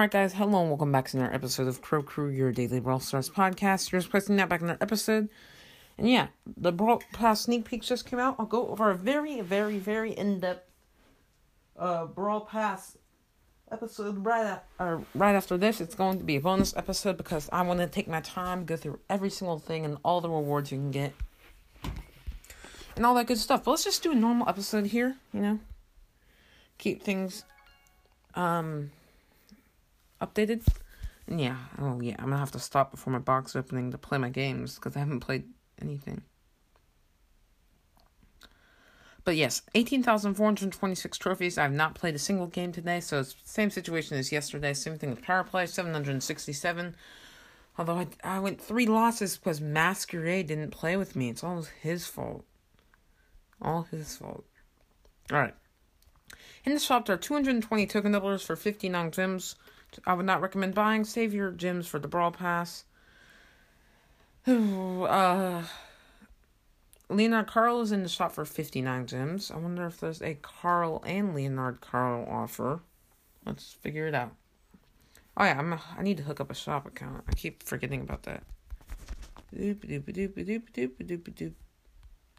Alright, guys, hello and welcome back to another episode of Crow Crew, your daily Brawl Stars podcast. You're just requesting that back in that episode. And yeah, the Brawl Pass sneak peeks just came out. I'll go over a very, very, very in depth uh, Brawl Pass episode right, at, uh, right after this. It's going to be a bonus episode because I want to take my time, go through every single thing and all the rewards you can get. And all that good stuff. But let's just do a normal episode here, you know? Keep things um updated. Yeah, oh yeah, I'm gonna have to stop before my box opening to play my games because I haven't played anything. But yes, 18,426 trophies. I have not played a single game today, so it's same situation as yesterday. Same thing with power play, 767. Although I, I went three losses because Masquerade didn't play with me. It's all his fault. All his fault. Alright. In the shop, there are 220 token doublers for 59 gems. I would not recommend buying. Save your gems for the Brawl Pass. uh, Leonard Carl is in the shop for 59 gems. I wonder if there's a Carl and Leonard Carl offer. Let's figure it out. Oh yeah, I'm I need to hook up a shop account. I keep forgetting about that.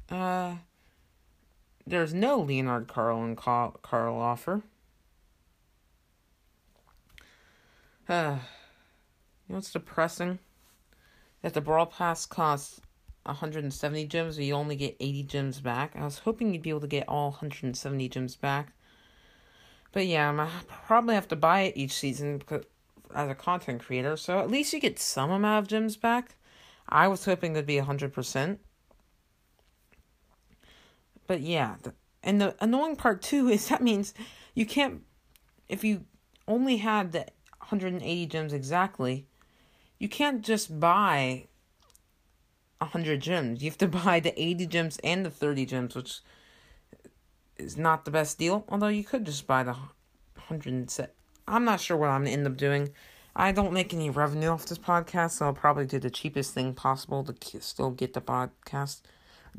Uh, there's no Leonard Carl and Carl offer. Uh, you know what's depressing? That the Brawl Pass costs 170 gems, but you only get 80 gems back. I was hoping you'd be able to get all 170 gems back. But yeah, I'm probably have to buy it each season as a content creator, so at least you get some amount of gems back. I was hoping it'd be 100%. But yeah, the, and the annoying part too is that means you can't, if you only had the 180 gems exactly, you can't just buy 100 gems. You have to buy the 80 gems and the 30 gems, which is not the best deal. Although you could just buy the 100 set. I'm not sure what I'm going to end up doing. I don't make any revenue off this podcast, so I'll probably do the cheapest thing possible to still get the podcast,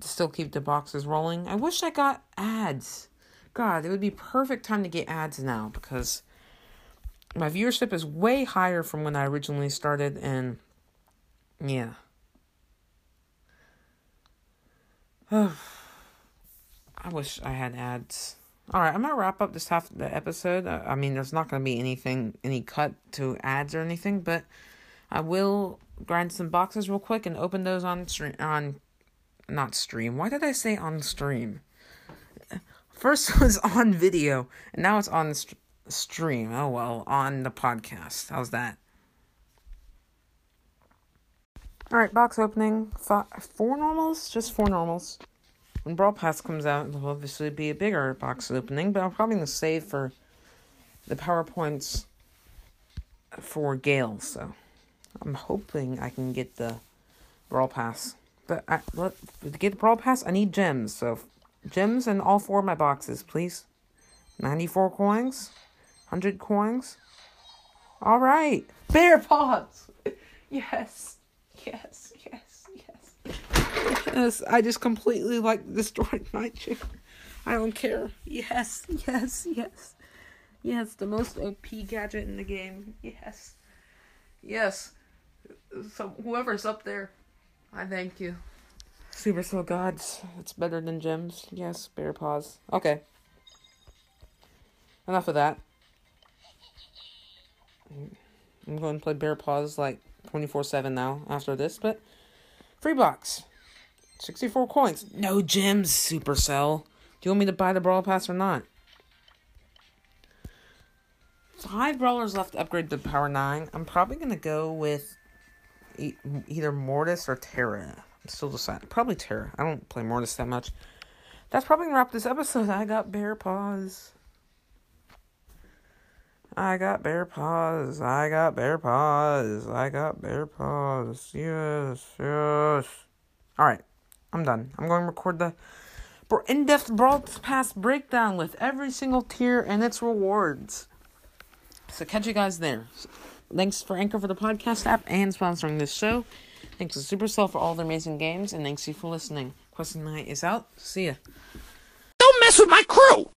to still keep the boxes rolling. I wish I got ads. God, it would be perfect time to get ads now because my viewership is way higher from when I originally started, and yeah. I wish I had ads. All right, I'm gonna wrap up this half of the episode. I mean, there's not gonna be anything, any cut to ads or anything, but I will grind some boxes real quick and open those on stream. On, not stream. Why did I say on stream? First was on video, and now it's on st- stream. Oh well, on the podcast. How's that? All right, box opening. Five, four normals, just four normals. When Brawl Pass comes out, it'll obviously be a bigger box opening, but I'm probably gonna save for the powerpoints for Gale. So I'm hoping I can get the Brawl Pass. But I, let, to get the Brawl Pass, I need gems. So gems in all four of my boxes, please. 94 coins. 100 coins. All right. Bear paws. Yes. Yes. Yes. Yes. Yes. I just completely like destroyed my chair. I don't care. Yes. Yes. Yes. Yes. The most OP gadget in the game. Yes. Yes. So whoever's up there, I thank you. Supercell gods. It's better than gems. Yes. Bear paws. Okay. Enough of that. I'm going to play Bear Paws like 24 7 now after this, but free box. 64 coins. No gems, Supercell. Do you want me to buy the Brawl Pass or not? Five brawlers left to upgrade to Power 9. I'm probably going to go with either Mortis or Tara. I'm still deciding. Probably Tara. I don't play Mortis that much. That's probably going to wrap this episode. I got Bear Paws. I got bear paws. I got bear paws. I got bear paws. Yes, yes. All right, I'm done. I'm going to record the in-depth Brawl Pass breakdown with every single tier and its rewards. So catch you guys there. Thanks for Anchor for the podcast app and sponsoring this show. Thanks to Supercell for all their amazing games, and thanks you for listening. Question Night is out. See ya. Don't mess with my crew!